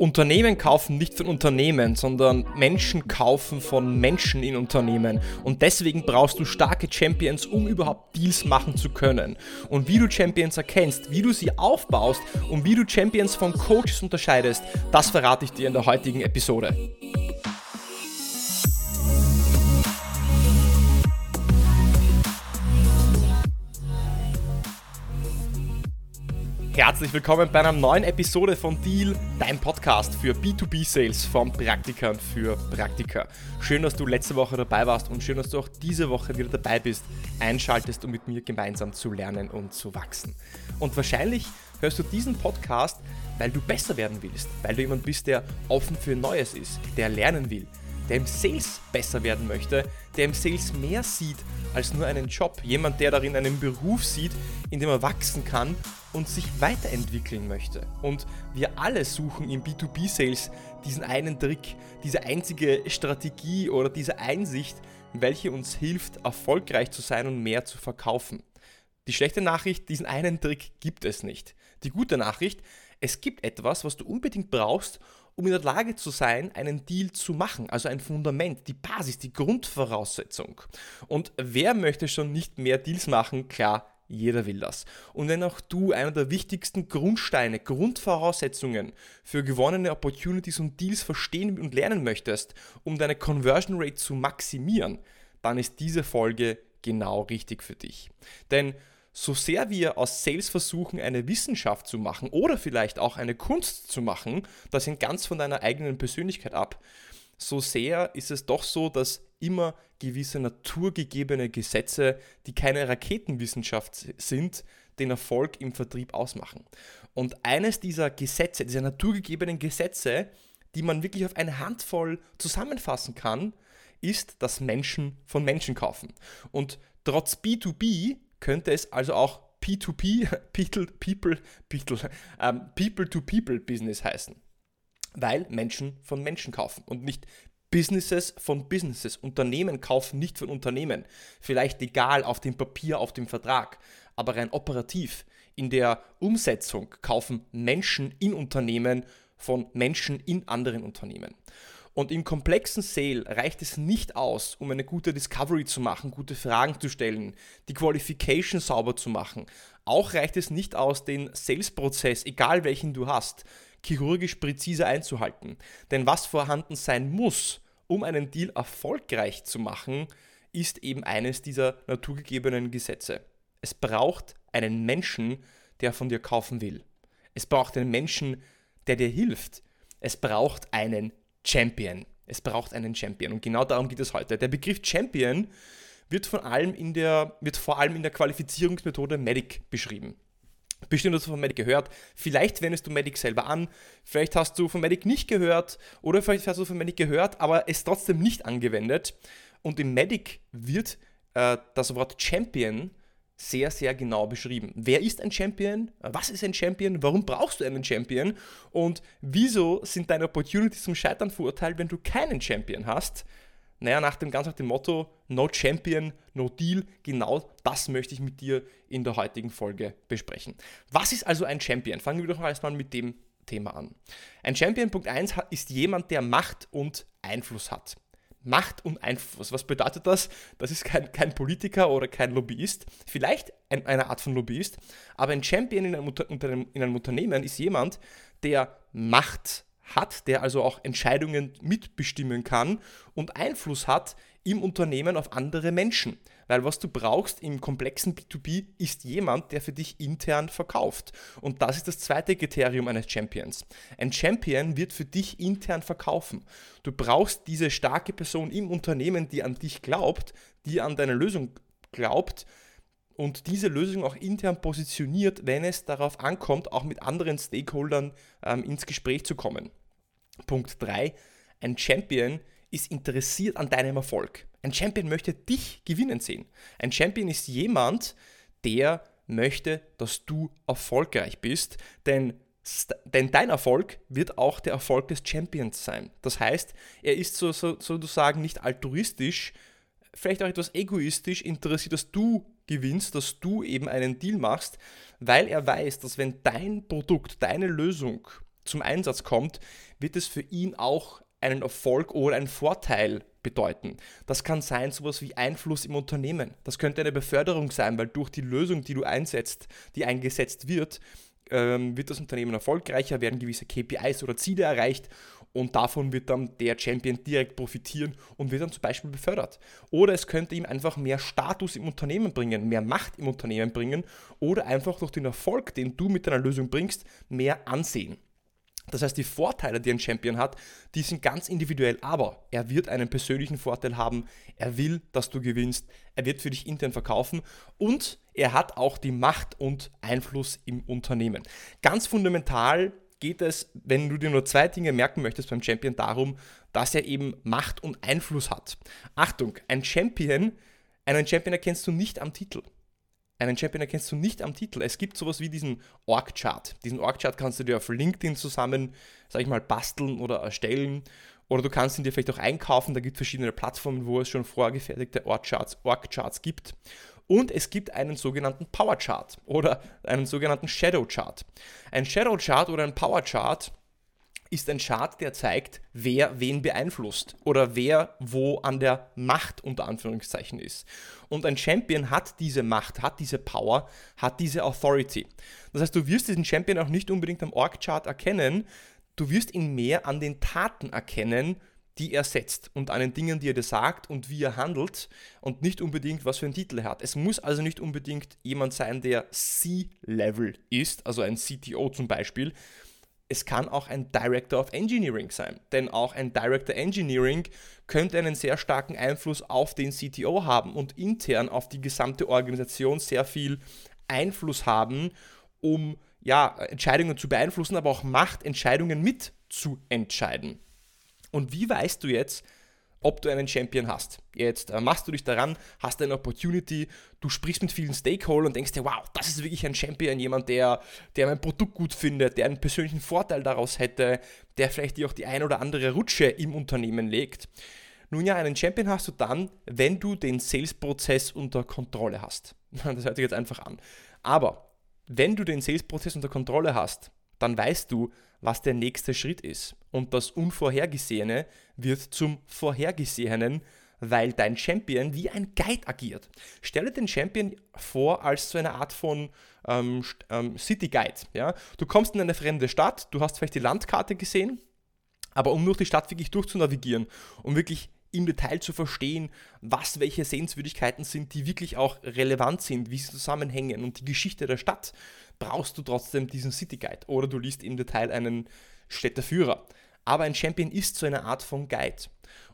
Unternehmen kaufen nicht von Unternehmen, sondern Menschen kaufen von Menschen in Unternehmen. Und deswegen brauchst du starke Champions, um überhaupt Deals machen zu können. Und wie du Champions erkennst, wie du sie aufbaust und wie du Champions von Coaches unterscheidest, das verrate ich dir in der heutigen Episode. Herzlich willkommen bei einer neuen Episode von Deal, dein Podcast für B2B-Sales von Praktikern für Praktika. Schön, dass du letzte Woche dabei warst und schön, dass du auch diese Woche wieder dabei bist, einschaltest, um mit mir gemeinsam zu lernen und zu wachsen. Und wahrscheinlich hörst du diesen Podcast, weil du besser werden willst, weil du jemand bist, der offen für Neues ist, der lernen will, der im Sales besser werden möchte, der im Sales mehr sieht als nur einen Job. Jemand, der darin einen Beruf sieht, in dem er wachsen kann und sich weiterentwickeln möchte. Und wir alle suchen im B2B-Sales diesen einen Trick, diese einzige Strategie oder diese Einsicht, welche uns hilft, erfolgreich zu sein und mehr zu verkaufen. Die schlechte Nachricht, diesen einen Trick gibt es nicht. Die gute Nachricht, es gibt etwas, was du unbedingt brauchst, um in der Lage zu sein, einen Deal zu machen. Also ein Fundament, die Basis, die Grundvoraussetzung. Und wer möchte schon nicht mehr Deals machen? Klar, jeder will das. Und wenn auch du einer der wichtigsten Grundsteine, Grundvoraussetzungen für gewonnene Opportunities und Deals verstehen und lernen möchtest, um deine Conversion Rate zu maximieren, dann ist diese Folge genau richtig für dich. Denn so sehr wir aus Sales versuchen, eine Wissenschaft zu machen oder vielleicht auch eine Kunst zu machen, das hängt ganz von deiner eigenen Persönlichkeit ab, so sehr ist es doch so, dass immer gewisse naturgegebene Gesetze, die keine Raketenwissenschaft sind, den Erfolg im Vertrieb ausmachen. Und eines dieser Gesetze, dieser naturgegebenen Gesetze, die man wirklich auf eine Handvoll zusammenfassen kann, ist, dass Menschen von Menschen kaufen. Und trotz B2B könnte es also auch P2P, People, People, People, ähm, People-to-People-Business heißen weil Menschen von Menschen kaufen und nicht Businesses von Businesses. Unternehmen kaufen nicht von Unternehmen. Vielleicht legal auf dem Papier, auf dem Vertrag, aber rein operativ. In der Umsetzung kaufen Menschen in Unternehmen von Menschen in anderen Unternehmen. Und im komplexen Sale reicht es nicht aus, um eine gute Discovery zu machen, gute Fragen zu stellen, die Qualification sauber zu machen. Auch reicht es nicht aus, den Sales-Prozess, egal welchen du hast, chirurgisch präzise einzuhalten. Denn was vorhanden sein muss, um einen Deal erfolgreich zu machen, ist eben eines dieser naturgegebenen Gesetze. Es braucht einen Menschen, der von dir kaufen will. Es braucht einen Menschen, der dir hilft. Es braucht einen Champion. Es braucht einen Champion. Und genau darum geht es heute. Der Begriff Champion wird, von allem in der, wird vor allem in der Qualifizierungsmethode Medic beschrieben. Bestimmt hast du von Medic gehört. Vielleicht wendest du Medic selber an. Vielleicht hast du von Medic nicht gehört. Oder vielleicht hast du von Medic gehört, aber es trotzdem nicht angewendet. Und im Medic wird äh, das Wort Champion sehr, sehr genau beschrieben. Wer ist ein Champion? Was ist ein Champion? Warum brauchst du einen Champion? Und wieso sind deine Opportunities zum Scheitern verurteilt, wenn du keinen Champion hast? Naja, nach dem ganz nach dem Motto No Champion, No Deal, genau das möchte ich mit dir in der heutigen Folge besprechen. Was ist also ein Champion? Fangen wir doch erstmal mit dem Thema an. Ein Champion Punkt 1 ist jemand, der Macht und Einfluss hat. Macht und Einfluss. Was bedeutet das? Das ist kein, kein Politiker oder kein Lobbyist, vielleicht ein, eine Art von Lobbyist, aber ein Champion in einem, in einem Unternehmen ist jemand, der Macht hat, der also auch Entscheidungen mitbestimmen kann und Einfluss hat im Unternehmen auf andere Menschen. Weil was du brauchst im komplexen B2B ist jemand, der für dich intern verkauft. Und das ist das zweite Kriterium eines Champions. Ein Champion wird für dich intern verkaufen. Du brauchst diese starke Person im Unternehmen, die an dich glaubt, die an deine Lösung glaubt, und diese Lösung auch intern positioniert, wenn es darauf ankommt, auch mit anderen Stakeholdern ähm, ins Gespräch zu kommen. Punkt 3. Ein Champion ist interessiert an deinem Erfolg. Ein Champion möchte dich gewinnen sehen. Ein Champion ist jemand, der möchte, dass du erfolgreich bist, denn, denn dein Erfolg wird auch der Erfolg des Champions sein. Das heißt, er ist so, so, sozusagen nicht altruistisch, vielleicht auch etwas egoistisch interessiert, dass du gewinnst, dass du eben einen Deal machst, weil er weiß, dass wenn dein Produkt, deine Lösung zum Einsatz kommt, wird es für ihn auch einen Erfolg oder einen Vorteil bedeuten. Das kann sein sowas wie Einfluss im Unternehmen. Das könnte eine Beförderung sein, weil durch die Lösung, die du einsetzt, die eingesetzt wird, ähm, wird das Unternehmen erfolgreicher, werden gewisse KPIs oder Ziele erreicht und davon wird dann der Champion direkt profitieren und wird dann zum Beispiel befördert. Oder es könnte ihm einfach mehr Status im Unternehmen bringen, mehr Macht im Unternehmen bringen oder einfach durch den Erfolg, den du mit deiner Lösung bringst, mehr Ansehen. Das heißt, die Vorteile, die ein Champion hat, die sind ganz individuell, aber er wird einen persönlichen Vorteil haben, er will, dass du gewinnst, er wird für dich intern verkaufen und er hat auch die Macht und Einfluss im Unternehmen. Ganz fundamental geht es, wenn du dir nur zwei Dinge merken möchtest beim Champion, darum, dass er eben Macht und Einfluss hat. Achtung, ein Champion, einen Champion erkennst du nicht am Titel. Einen Champion erkennst du nicht am Titel. Es gibt sowas wie diesen Org-Chart. Diesen Org-Chart kannst du dir auf LinkedIn zusammen, sag ich mal, basteln oder erstellen. Oder du kannst ihn dir vielleicht auch einkaufen. Da gibt es verschiedene Plattformen, wo es schon vorgefertigte Org-Charts Org gibt. Und es gibt einen sogenannten Power Chart oder einen sogenannten Shadow Chart. Ein Shadow Chart oder ein Power Chart ist ein Chart, der zeigt, wer wen beeinflusst oder wer wo an der Macht unter Anführungszeichen ist. Und ein Champion hat diese Macht, hat diese Power, hat diese Authority. Das heißt, du wirst diesen Champion auch nicht unbedingt am Org-Chart erkennen, du wirst ihn mehr an den Taten erkennen, die er setzt und an den Dingen, die er dir sagt und wie er handelt und nicht unbedingt, was für einen Titel er hat. Es muss also nicht unbedingt jemand sein, der C-Level ist, also ein CTO zum Beispiel, es kann auch ein Director of Engineering sein. Denn auch ein Director Engineering könnte einen sehr starken Einfluss auf den CTO haben und intern auf die gesamte Organisation sehr viel Einfluss haben, um ja, Entscheidungen zu beeinflussen, aber auch Macht, Entscheidungen mitzuentscheiden. Und wie weißt du jetzt, ob du einen Champion hast. Jetzt äh, machst du dich daran, hast eine Opportunity, du sprichst mit vielen Stakeholdern und denkst dir, wow, das ist wirklich ein Champion, jemand, der, der mein Produkt gut findet, der einen persönlichen Vorteil daraus hätte, der vielleicht dir auch die ein oder andere Rutsche im Unternehmen legt. Nun ja, einen Champion hast du dann, wenn du den Sales-Prozess unter Kontrolle hast. Das hört sich jetzt einfach an. Aber wenn du den Sales-Prozess unter Kontrolle hast, dann weißt du, was der nächste Schritt ist. Und das Unvorhergesehene wird zum Vorhergesehenen, weil dein Champion wie ein Guide agiert. Stelle den Champion vor als so eine Art von ähm, ähm, City Guide. Ja? Du kommst in eine fremde Stadt, du hast vielleicht die Landkarte gesehen, aber um durch die Stadt wirklich durchzunavigieren, um wirklich im Detail zu verstehen, was welche Sehenswürdigkeiten sind, die wirklich auch relevant sind, wie sie zusammenhängen und die Geschichte der Stadt, brauchst du trotzdem diesen City Guide oder du liest im Detail einen Städteführer. Aber ein Champion ist so eine Art von Guide.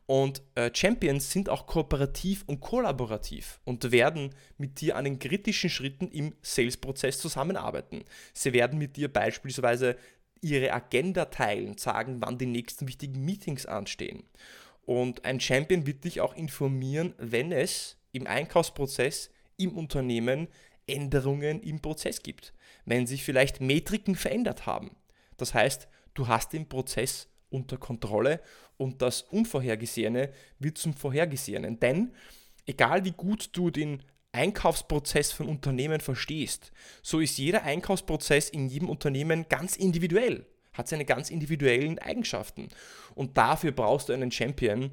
Und äh, Champions sind auch kooperativ und kollaborativ und werden mit dir an den kritischen Schritten im Sales-Prozess zusammenarbeiten. Sie werden mit dir beispielsweise ihre Agenda teilen, sagen, wann die nächsten wichtigen Meetings anstehen. Und ein Champion wird dich auch informieren, wenn es im Einkaufsprozess, im Unternehmen Änderungen im Prozess gibt. Wenn sich vielleicht Metriken verändert haben. Das heißt, du hast den Prozess unter Kontrolle und das Unvorhergesehene wird zum Vorhergesehenen. Denn egal wie gut du den Einkaufsprozess von Unternehmen verstehst, so ist jeder Einkaufsprozess in jedem Unternehmen ganz individuell, hat seine ganz individuellen Eigenschaften. Und dafür brauchst du einen Champion,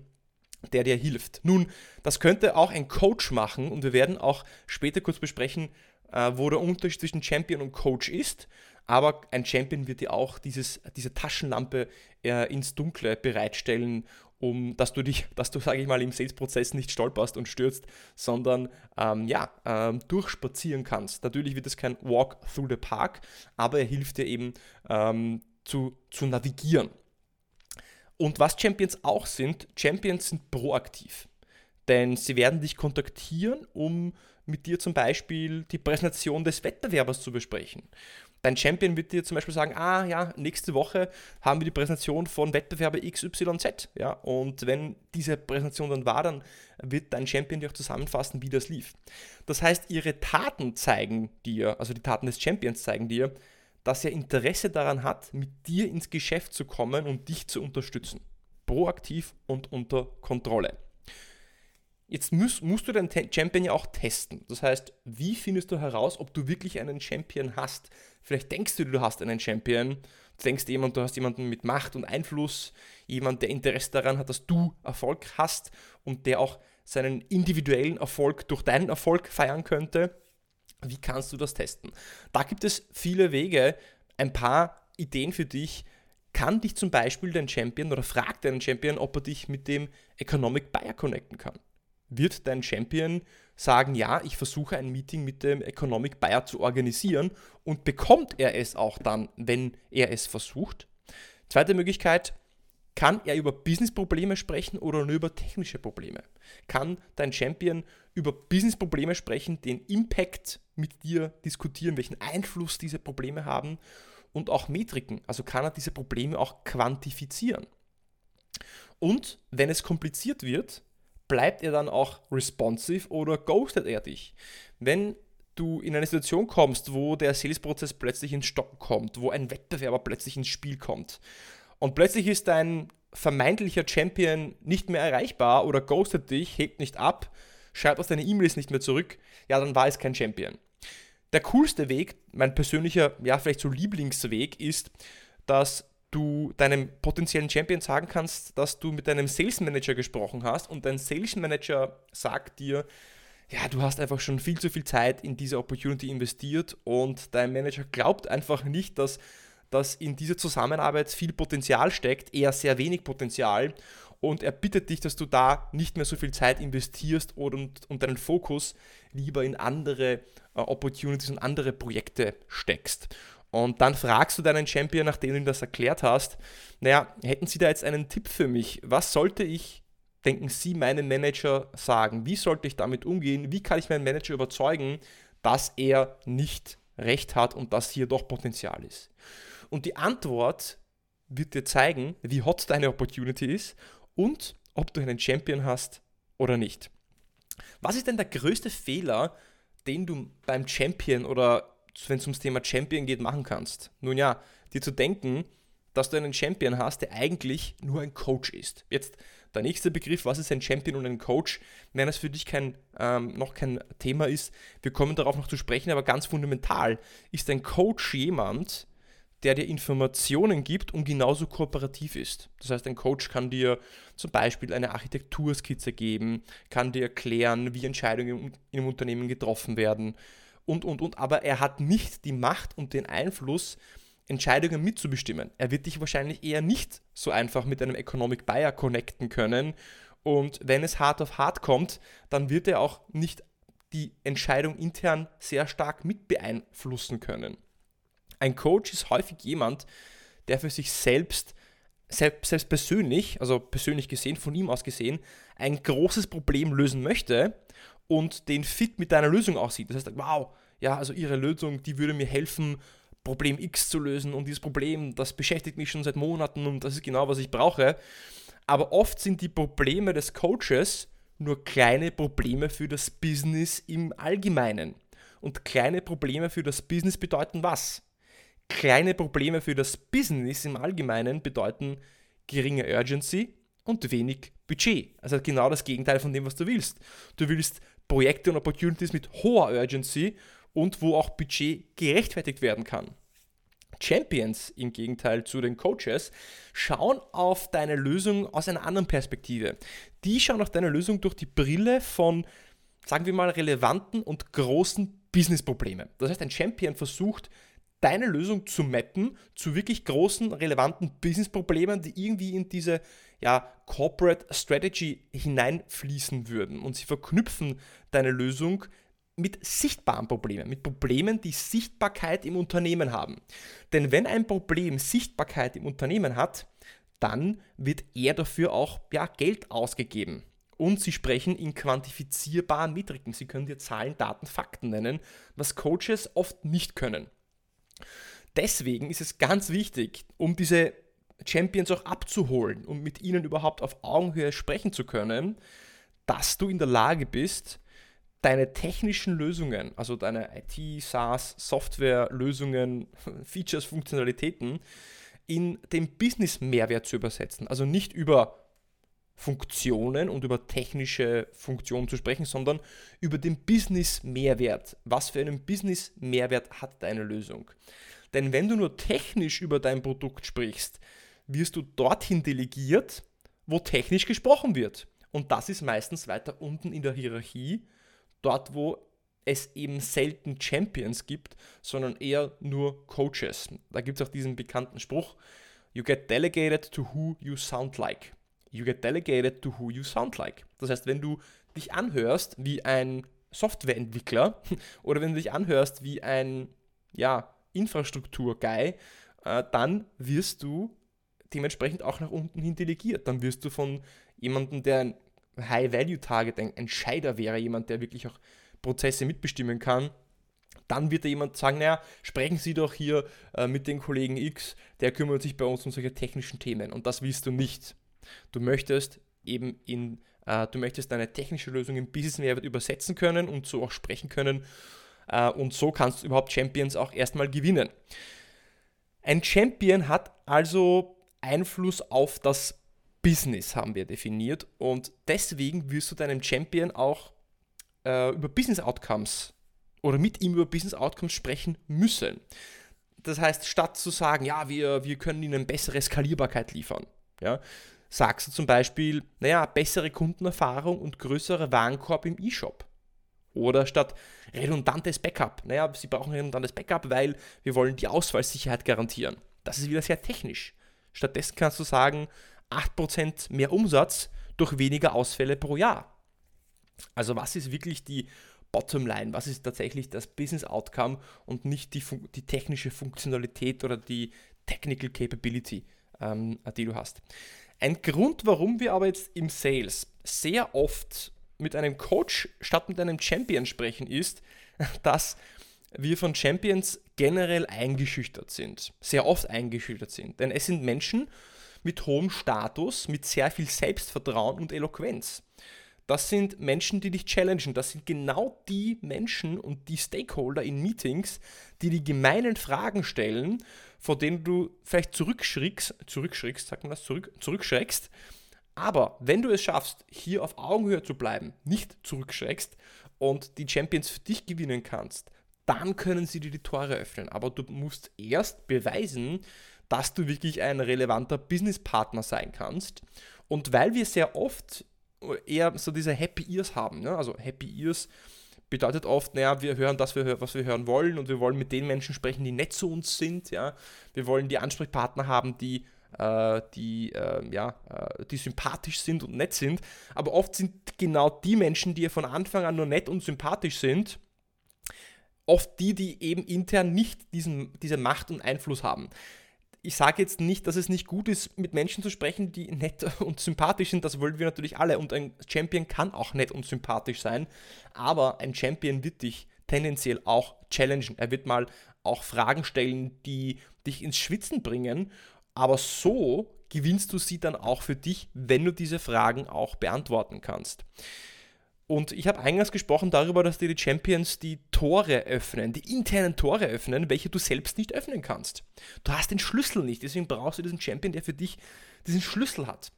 der dir hilft. Nun, das könnte auch ein Coach machen und wir werden auch später kurz besprechen, äh, wo der Unterschied zwischen Champion und Coach ist. Aber ein Champion wird dir auch dieses, diese Taschenlampe äh, ins Dunkle bereitstellen, um dass du dich, dass du, sage ich mal, im Sales-Prozess nicht stolperst und stürzt, sondern ähm, ja, ähm, durchspazieren kannst. Natürlich wird es kein Walk through the Park, aber er hilft dir eben ähm, zu, zu navigieren. Und was Champions auch sind, Champions sind proaktiv. Denn sie werden dich kontaktieren, um mit dir zum Beispiel die Präsentation des Wettbewerbers zu besprechen. Dein Champion wird dir zum Beispiel sagen, ah ja, nächste Woche haben wir die Präsentation von Wettbewerber XYZ. Ja, und wenn diese Präsentation dann war, dann wird dein Champion dir auch zusammenfassen, wie das lief. Das heißt, ihre Taten zeigen dir, also die Taten des Champions zeigen dir, dass er Interesse daran hat, mit dir ins Geschäft zu kommen und dich zu unterstützen. Proaktiv und unter Kontrolle. Jetzt musst, musst du deinen Champion ja auch testen. Das heißt, wie findest du heraus, ob du wirklich einen Champion hast? Vielleicht denkst du, du hast einen Champion, Du denkst jemand, du hast jemanden mit Macht und Einfluss, jemand, der Interesse daran hat, dass du Erfolg hast und der auch seinen individuellen Erfolg durch deinen Erfolg feiern könnte. Wie kannst du das testen? Da gibt es viele Wege, ein paar Ideen für dich. Kann dich zum Beispiel dein Champion oder fragt deinen Champion, ob er dich mit dem Economic Buyer connecten kann. Wird dein Champion sagen, ja, ich versuche ein Meeting mit dem Economic Buyer zu organisieren und bekommt er es auch dann, wenn er es versucht? Zweite Möglichkeit, kann er über Business-Probleme sprechen oder nur über technische Probleme? Kann dein Champion über Business-Probleme sprechen, den Impact mit dir diskutieren, welchen Einfluss diese Probleme haben und auch Metriken? Also kann er diese Probleme auch quantifizieren? Und wenn es kompliziert wird, bleibt er dann auch responsive oder ghostet er dich? Wenn du in eine Situation kommst, wo der Sales-Prozess plötzlich ins Stocken kommt, wo ein Wettbewerber plötzlich ins Spiel kommt und plötzlich ist dein vermeintlicher Champion nicht mehr erreichbar oder ghostet dich, hebt nicht ab, schreibt aus deine E-Mails nicht mehr zurück, ja, dann war es kein Champion. Der coolste Weg, mein persönlicher, ja, vielleicht so Lieblingsweg ist, dass du deinem potenziellen Champion sagen kannst, dass du mit deinem Sales Manager gesprochen hast und dein Sales Manager sagt dir, ja, du hast einfach schon viel zu viel Zeit in diese Opportunity investiert und dein Manager glaubt einfach nicht, dass, dass in dieser Zusammenarbeit viel Potenzial steckt, eher sehr wenig Potenzial und er bittet dich, dass du da nicht mehr so viel Zeit investierst und, und deinen Fokus lieber in andere äh, Opportunities und andere Projekte steckst. Und dann fragst du deinen Champion, nachdem du ihm das erklärt hast, naja, hätten Sie da jetzt einen Tipp für mich? Was sollte ich, denken Sie, meinem Manager sagen? Wie sollte ich damit umgehen? Wie kann ich meinen Manager überzeugen, dass er nicht recht hat und dass hier doch Potenzial ist? Und die Antwort wird dir zeigen, wie hot deine Opportunity ist und ob du einen Champion hast oder nicht. Was ist denn der größte Fehler, den du beim Champion oder wenn es ums Thema Champion geht, machen kannst. Nun ja, dir zu denken, dass du einen Champion hast, der eigentlich nur ein Coach ist. Jetzt der nächste Begriff, was ist ein Champion und ein Coach? Wenn das für dich kein, ähm, noch kein Thema ist, wir kommen darauf noch zu sprechen, aber ganz fundamental ist ein Coach jemand, der dir Informationen gibt und genauso kooperativ ist. Das heißt, ein Coach kann dir zum Beispiel eine Architekturskizze geben, kann dir erklären, wie Entscheidungen im Unternehmen getroffen werden und, und, und. Aber er hat nicht die Macht und den Einfluss, Entscheidungen mitzubestimmen. Er wird dich wahrscheinlich eher nicht so einfach mit einem Economic Buyer connecten können. Und wenn es hart auf hart kommt, dann wird er auch nicht die Entscheidung intern sehr stark mit beeinflussen können. Ein Coach ist häufig jemand, der für sich selbst, selbst, selbst persönlich, also persönlich gesehen, von ihm aus gesehen, ein großes Problem lösen möchte und den Fit mit deiner Lösung aussieht. Das heißt, wow, ja, also ihre Lösung, die würde mir helfen, Problem X zu lösen und dieses Problem, das beschäftigt mich schon seit Monaten und das ist genau, was ich brauche. Aber oft sind die Probleme des Coaches nur kleine Probleme für das Business im Allgemeinen. Und kleine Probleme für das Business bedeuten was? Kleine Probleme für das Business im Allgemeinen bedeuten geringe Urgency und wenig Budget. Also genau das Gegenteil von dem, was du willst. Du willst Projekte und Opportunities mit hoher Urgency und wo auch Budget gerechtfertigt werden kann. Champions im Gegenteil zu den Coaches schauen auf deine Lösung aus einer anderen Perspektive. Die schauen auf deine Lösung durch die Brille von, sagen wir mal, relevanten und großen Businessproblemen. Das heißt, ein Champion versucht, deine Lösung zu mappen zu wirklich großen, relevanten Businessproblemen, die irgendwie in diese ja, Corporate Strategy hineinfließen würden. Und sie verknüpfen deine Lösung mit sichtbaren Problemen, mit Problemen, die Sichtbarkeit im Unternehmen haben. Denn wenn ein Problem Sichtbarkeit im Unternehmen hat, dann wird er dafür auch ja, Geld ausgegeben. Und sie sprechen in quantifizierbaren Metriken. Sie können dir Zahlen, Daten, Fakten nennen, was Coaches oft nicht können. Deswegen ist es ganz wichtig, um diese Champions auch abzuholen und mit ihnen überhaupt auf Augenhöhe sprechen zu können, dass du in der Lage bist, deine technischen Lösungen, also deine IT, SaaS, Software-Lösungen, Features, Funktionalitäten in den Business-Mehrwert zu übersetzen. Also nicht über Funktionen und über technische Funktionen zu sprechen, sondern über den Business-Mehrwert. Was für einen Business-Mehrwert hat deine Lösung? Denn wenn du nur technisch über dein Produkt sprichst, wirst du dorthin delegiert, wo technisch gesprochen wird. Und das ist meistens weiter unten in der Hierarchie, dort wo es eben selten Champions gibt, sondern eher nur Coaches. Da gibt es auch diesen bekannten Spruch, You get delegated to who you sound like. You get delegated to who you sound like. Das heißt, wenn du dich anhörst wie ein Softwareentwickler oder wenn du dich anhörst wie ein ja, Infrastruktur-Guy, äh, dann wirst du dementsprechend auch nach unten hin delegiert. Dann wirst du von jemandem, der ein High-Value-Target, ein Entscheider wäre, jemand, der wirklich auch Prozesse mitbestimmen kann, dann wird da jemand sagen, naja, sprechen Sie doch hier äh, mit den Kollegen X, der kümmert sich bei uns um solche technischen Themen. Und das willst du nicht. Du möchtest eben in, äh, du möchtest deine technische Lösung im Business Mehrwert übersetzen können und so auch sprechen können. Äh, und so kannst du überhaupt Champions auch erstmal gewinnen. Ein Champion hat also Einfluss auf das Business, haben wir definiert. Und deswegen wirst du deinem Champion auch äh, über Business Outcomes oder mit ihm über Business Outcomes sprechen müssen. Das heißt, statt zu sagen, ja, wir, wir können ihnen bessere Skalierbarkeit liefern, ja, sagst du zum Beispiel, naja, bessere Kundenerfahrung und größere Warenkorb im E-Shop. Oder statt redundantes Backup, naja, sie brauchen redundantes Backup, weil wir wollen die Ausfallsicherheit garantieren. Das ist wieder sehr technisch. Stattdessen kannst du sagen, 8% mehr Umsatz durch weniger Ausfälle pro Jahr. Also was ist wirklich die Bottomline? Was ist tatsächlich das Business Outcome und nicht die, die technische Funktionalität oder die Technical Capability, ähm, die du hast? Ein Grund, warum wir aber jetzt im Sales sehr oft mit einem Coach statt mit einem Champion sprechen, ist, dass wir von Champions generell eingeschüchtert sind. Sehr oft eingeschüchtert sind. Denn es sind Menschen mit hohem Status, mit sehr viel Selbstvertrauen und Eloquenz. Das sind Menschen, die dich challengen. Das sind genau die Menschen und die Stakeholder in Meetings, die die gemeinen Fragen stellen, vor denen du vielleicht zurückschrickst, zurückschrickst, sagt man das, zurück, zurückschreckst. Aber wenn du es schaffst, hier auf Augenhöhe zu bleiben, nicht zurückschreckst und die Champions für dich gewinnen kannst, dann können sie dir die Tore öffnen. Aber du musst erst beweisen, dass du wirklich ein relevanter Businesspartner sein kannst. Und weil wir sehr oft eher so diese Happy Ears haben. Ne? Also Happy Ears bedeutet oft, naja, wir hören das, was wir hören wollen und wir wollen mit den Menschen sprechen, die nett zu uns sind. Ja? Wir wollen die Ansprechpartner haben, die, äh, die, äh, ja, äh, die sympathisch sind und nett sind. Aber oft sind genau die Menschen, die von Anfang an nur nett und sympathisch sind, oft die, die eben intern nicht diesen, diese Macht und Einfluss haben ich sage jetzt nicht, dass es nicht gut ist, mit Menschen zu sprechen, die nett und sympathisch sind. Das wollen wir natürlich alle. Und ein Champion kann auch nett und sympathisch sein. Aber ein Champion wird dich tendenziell auch challengen. Er wird mal auch Fragen stellen, die dich ins Schwitzen bringen. Aber so gewinnst du sie dann auch für dich, wenn du diese Fragen auch beantworten kannst. Und ich habe eingangs gesprochen darüber, dass dir die Champions die Tore öffnen, die internen Tore öffnen, welche du selbst nicht öffnen kannst. Du hast den Schlüssel nicht, deswegen brauchst du diesen Champion, der für dich diesen Schlüssel hat.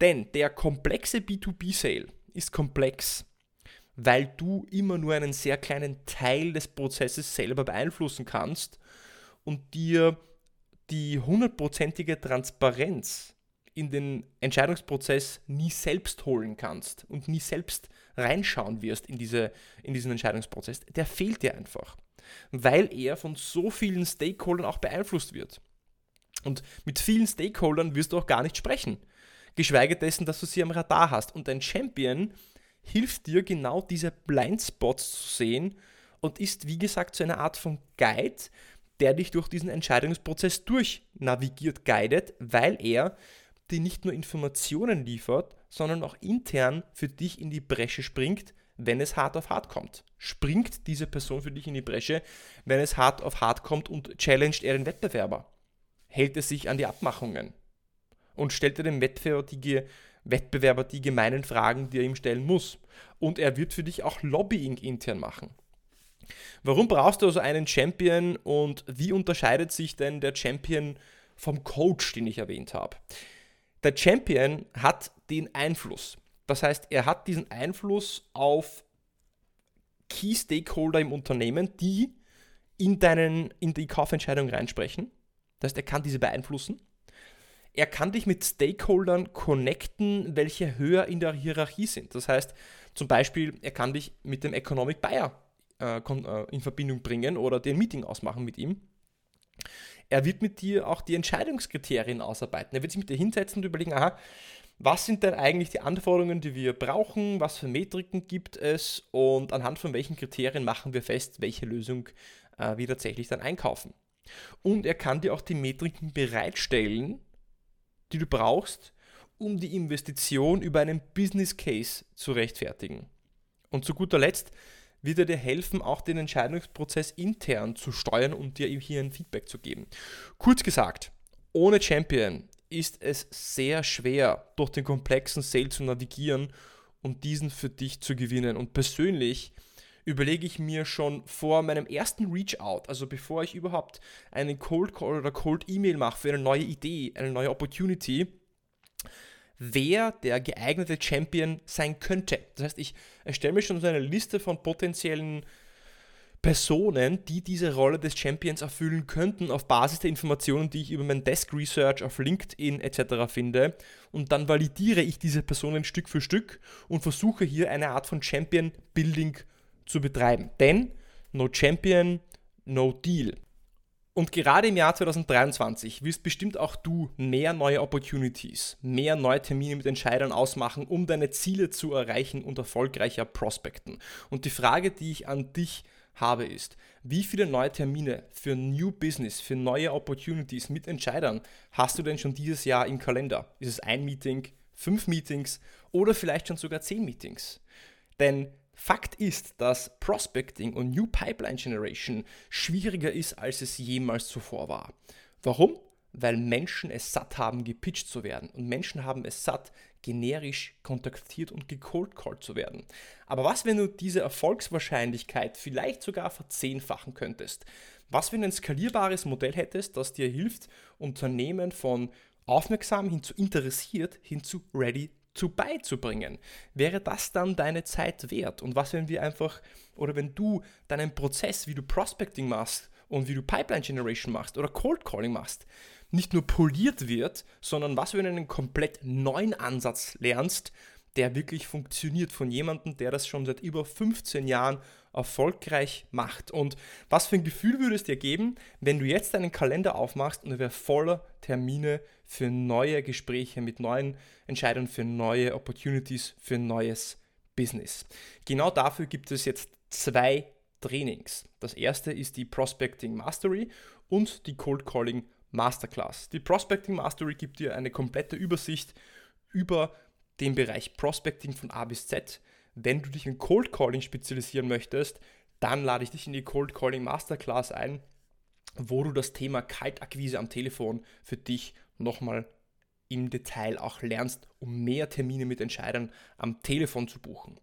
Denn der komplexe B2B-Sale ist komplex, weil du immer nur einen sehr kleinen Teil des Prozesses selber beeinflussen kannst und dir die hundertprozentige Transparenz in den Entscheidungsprozess nie selbst holen kannst und nie selbst reinschauen wirst in, diese, in diesen Entscheidungsprozess, der fehlt dir einfach, weil er von so vielen Stakeholdern auch beeinflusst wird. Und mit vielen Stakeholdern wirst du auch gar nicht sprechen, geschweige dessen, dass du sie am Radar hast. Und dein Champion hilft dir genau diese Blindspots zu sehen und ist, wie gesagt, so eine Art von Guide, der dich durch diesen Entscheidungsprozess durchnavigiert, guidet, weil er dir nicht nur Informationen liefert, sondern auch intern für dich in die Bresche springt, wenn es hart auf hart kommt. Springt diese Person für dich in die Bresche, wenn es hart auf hart kommt und challenged er den Wettbewerber? Hält er sich an die Abmachungen? Und stellt er dem Wettbewerber die, Wettbewerber die gemeinen Fragen, die er ihm stellen muss? Und er wird für dich auch Lobbying intern machen. Warum brauchst du also einen Champion und wie unterscheidet sich denn der Champion vom Coach, den ich erwähnt habe? Der Champion hat den Einfluss. Das heißt, er hat diesen Einfluss auf Key Stakeholder im Unternehmen, die in, deinen, in die Kaufentscheidung reinsprechen. Das heißt, er kann diese beeinflussen. Er kann dich mit Stakeholdern connecten, welche höher in der Hierarchie sind. Das heißt, zum Beispiel, er kann dich mit dem Economic Buyer äh, äh, in Verbindung bringen oder den Meeting ausmachen mit ihm. Er wird mit dir auch die Entscheidungskriterien ausarbeiten. Er wird sich mit dir hinsetzen und überlegen, aha, was sind denn eigentlich die Anforderungen, die wir brauchen, was für Metriken gibt es und anhand von welchen Kriterien machen wir fest, welche Lösung äh, wir tatsächlich dann einkaufen. Und er kann dir auch die Metriken bereitstellen, die du brauchst, um die Investition über einen Business Case zu rechtfertigen. Und zu guter Letzt wird er dir helfen, auch den Entscheidungsprozess intern zu steuern und dir hier ein Feedback zu geben. Kurz gesagt, ohne Champion ist es sehr schwer, durch den komplexen Sale zu navigieren und diesen für dich zu gewinnen. Und persönlich überlege ich mir schon vor meinem ersten Reach-out, also bevor ich überhaupt einen Cold Call oder Cold E-Mail mache für eine neue Idee, eine neue Opportunity, wer der geeignete Champion sein könnte. Das heißt, ich erstelle mir schon so eine Liste von potenziellen Personen, die diese Rolle des Champions erfüllen könnten, auf Basis der Informationen, die ich über mein Desk Research auf LinkedIn etc. finde. Und dann validiere ich diese Personen Stück für Stück und versuche hier eine Art von Champion Building zu betreiben. Denn no Champion, no Deal. Und gerade im Jahr 2023 wirst bestimmt auch du mehr neue Opportunities, mehr neue Termine mit Entscheidern ausmachen, um deine Ziele zu erreichen und erfolgreicher prospekten. Und die Frage, die ich an dich habe, ist, wie viele neue Termine für New Business, für neue Opportunities mit Entscheidern hast du denn schon dieses Jahr im Kalender? Ist es ein Meeting, fünf Meetings oder vielleicht schon sogar zehn Meetings? Denn Fakt ist, dass Prospecting und New Pipeline Generation schwieriger ist, als es jemals zuvor war. Warum? Weil Menschen es satt haben, gepitcht zu werden. Und Menschen haben es satt, generisch kontaktiert und gecoldcallt zu werden. Aber was, wenn du diese Erfolgswahrscheinlichkeit vielleicht sogar verzehnfachen könntest? Was, wenn du ein skalierbares Modell hättest, das dir hilft, Unternehmen von aufmerksam hin zu interessiert hin zu ready zu beizubringen. Wäre das dann deine Zeit wert? Und was, wenn wir einfach, oder wenn du deinen Prozess, wie du Prospecting machst und wie du Pipeline Generation machst oder Cold Calling machst, nicht nur poliert wird, sondern was, wenn du einen komplett neuen Ansatz lernst, der wirklich funktioniert von jemandem, der das schon seit über 15 Jahren erfolgreich macht. Und was für ein Gefühl würde es dir geben, wenn du jetzt deinen Kalender aufmachst und er wäre voller Termine für neue Gespräche mit neuen Entscheidungen, für neue Opportunities, für neues Business. Genau dafür gibt es jetzt zwei Trainings. Das erste ist die Prospecting Mastery und die Cold Calling Masterclass. Die Prospecting Mastery gibt dir eine komplette Übersicht über den Bereich Prospecting von A bis Z. Wenn du dich in Cold Calling spezialisieren möchtest, dann lade ich dich in die Cold Calling Masterclass ein, wo du das Thema Kaltakquise am Telefon für dich nochmal im Detail auch lernst, um mehr Termine mit Entscheidern am Telefon zu buchen.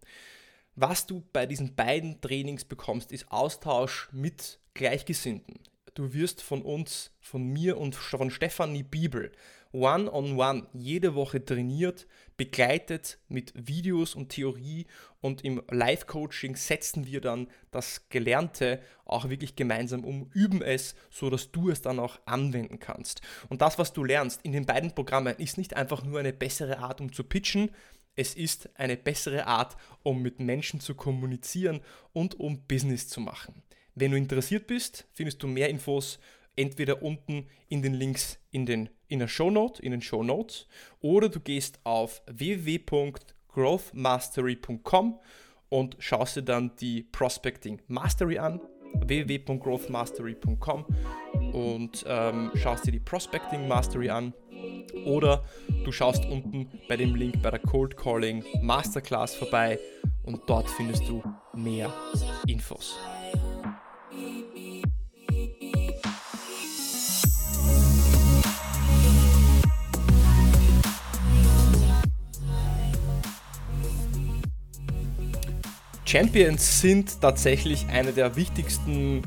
Was du bei diesen beiden Trainings bekommst, ist Austausch mit Gleichgesinnten. Du wirst von uns, von mir und von Stefanie Bibel one-on-one -on -one jede Woche trainiert, begleitet mit Videos und Theorie und im Live-Coaching setzen wir dann das Gelernte auch wirklich gemeinsam um, üben es, so dass du es dann auch anwenden kannst. Und das, was du lernst in den beiden Programmen, ist nicht einfach nur eine bessere Art, um zu pitchen, es ist eine bessere Art, um mit Menschen zu kommunizieren und um Business zu machen. Wenn du interessiert bist, findest du mehr Infos entweder unten in den Links in, den, in der Shownote, in den Show Notes, oder du gehst auf www.growthmastery.com und schaust dir dann die Prospecting Mastery an, www.growthmastery.com und ähm, schaust dir die Prospecting Mastery an. Oder du schaust unten bei dem Link bei der Cold Calling Masterclass vorbei und dort findest du mehr Infos. Champions sind tatsächlich eine der wichtigsten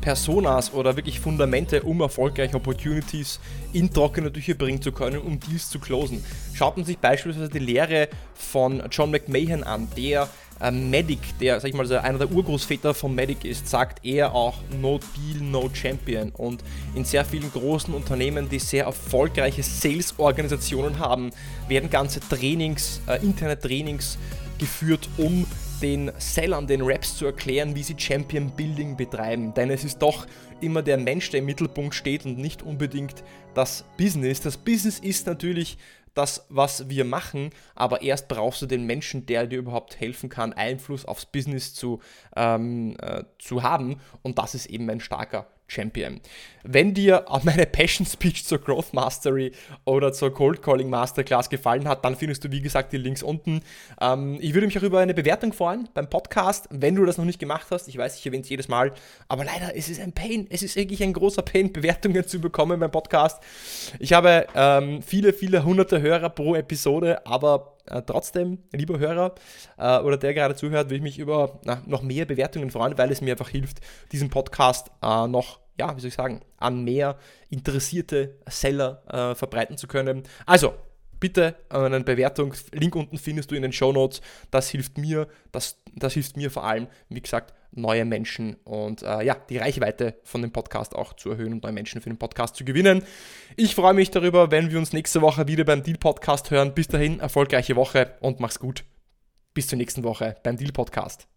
Personas oder wirklich Fundamente, um erfolgreich Opportunities in trockene Tücher bringen zu können, um Deals zu closen. Schaut man sich beispielsweise die Lehre von John McMahon an, der äh, Medic, der, sag ich mal, einer der Urgroßväter von Medic ist, sagt er auch No Deal, No Champion. Und in sehr vielen großen Unternehmen, die sehr erfolgreiche Sales-Organisationen haben, werden ganze Trainings, äh, Internet-Trainings geführt, um den Sellern, den Raps zu erklären, wie sie Champion Building betreiben. Denn es ist doch immer der Mensch, der im Mittelpunkt steht und nicht unbedingt das Business. Das Business ist natürlich das, was wir machen, aber erst brauchst du den Menschen, der dir überhaupt helfen kann, Einfluss aufs Business zu, ähm, äh, zu haben. Und das ist eben ein starker Champion. Wenn dir meine Passion Speech zur Growth Mastery oder zur Cold Calling Masterclass gefallen hat, dann findest du wie gesagt die Links unten. Ähm, ich würde mich auch über eine Bewertung freuen beim Podcast, wenn du das noch nicht gemacht hast. Ich weiß, ich erwähne es jedes Mal, aber leider ist es ein Pain. Es ist wirklich ein großer Pain, Bewertungen zu bekommen beim Podcast. Ich habe ähm, viele, viele hunderte Hörer pro Episode, aber äh, trotzdem, lieber Hörer äh, oder der gerade zuhört, will ich mich über na, noch mehr Bewertungen freuen, weil es mir einfach hilft, diesen Podcast äh, noch ja, wie soll ich sagen, an mehr interessierte Seller äh, verbreiten zu können. Also, bitte eine Bewertung, Link unten findest du in den Show Notes. Das hilft mir, das, das hilft mir vor allem, wie gesagt, neue Menschen und äh, ja, die Reichweite von dem Podcast auch zu erhöhen und neue Menschen für den Podcast zu gewinnen. Ich freue mich darüber, wenn wir uns nächste Woche wieder beim Deal Podcast hören. Bis dahin, erfolgreiche Woche und mach's gut. Bis zur nächsten Woche beim Deal Podcast.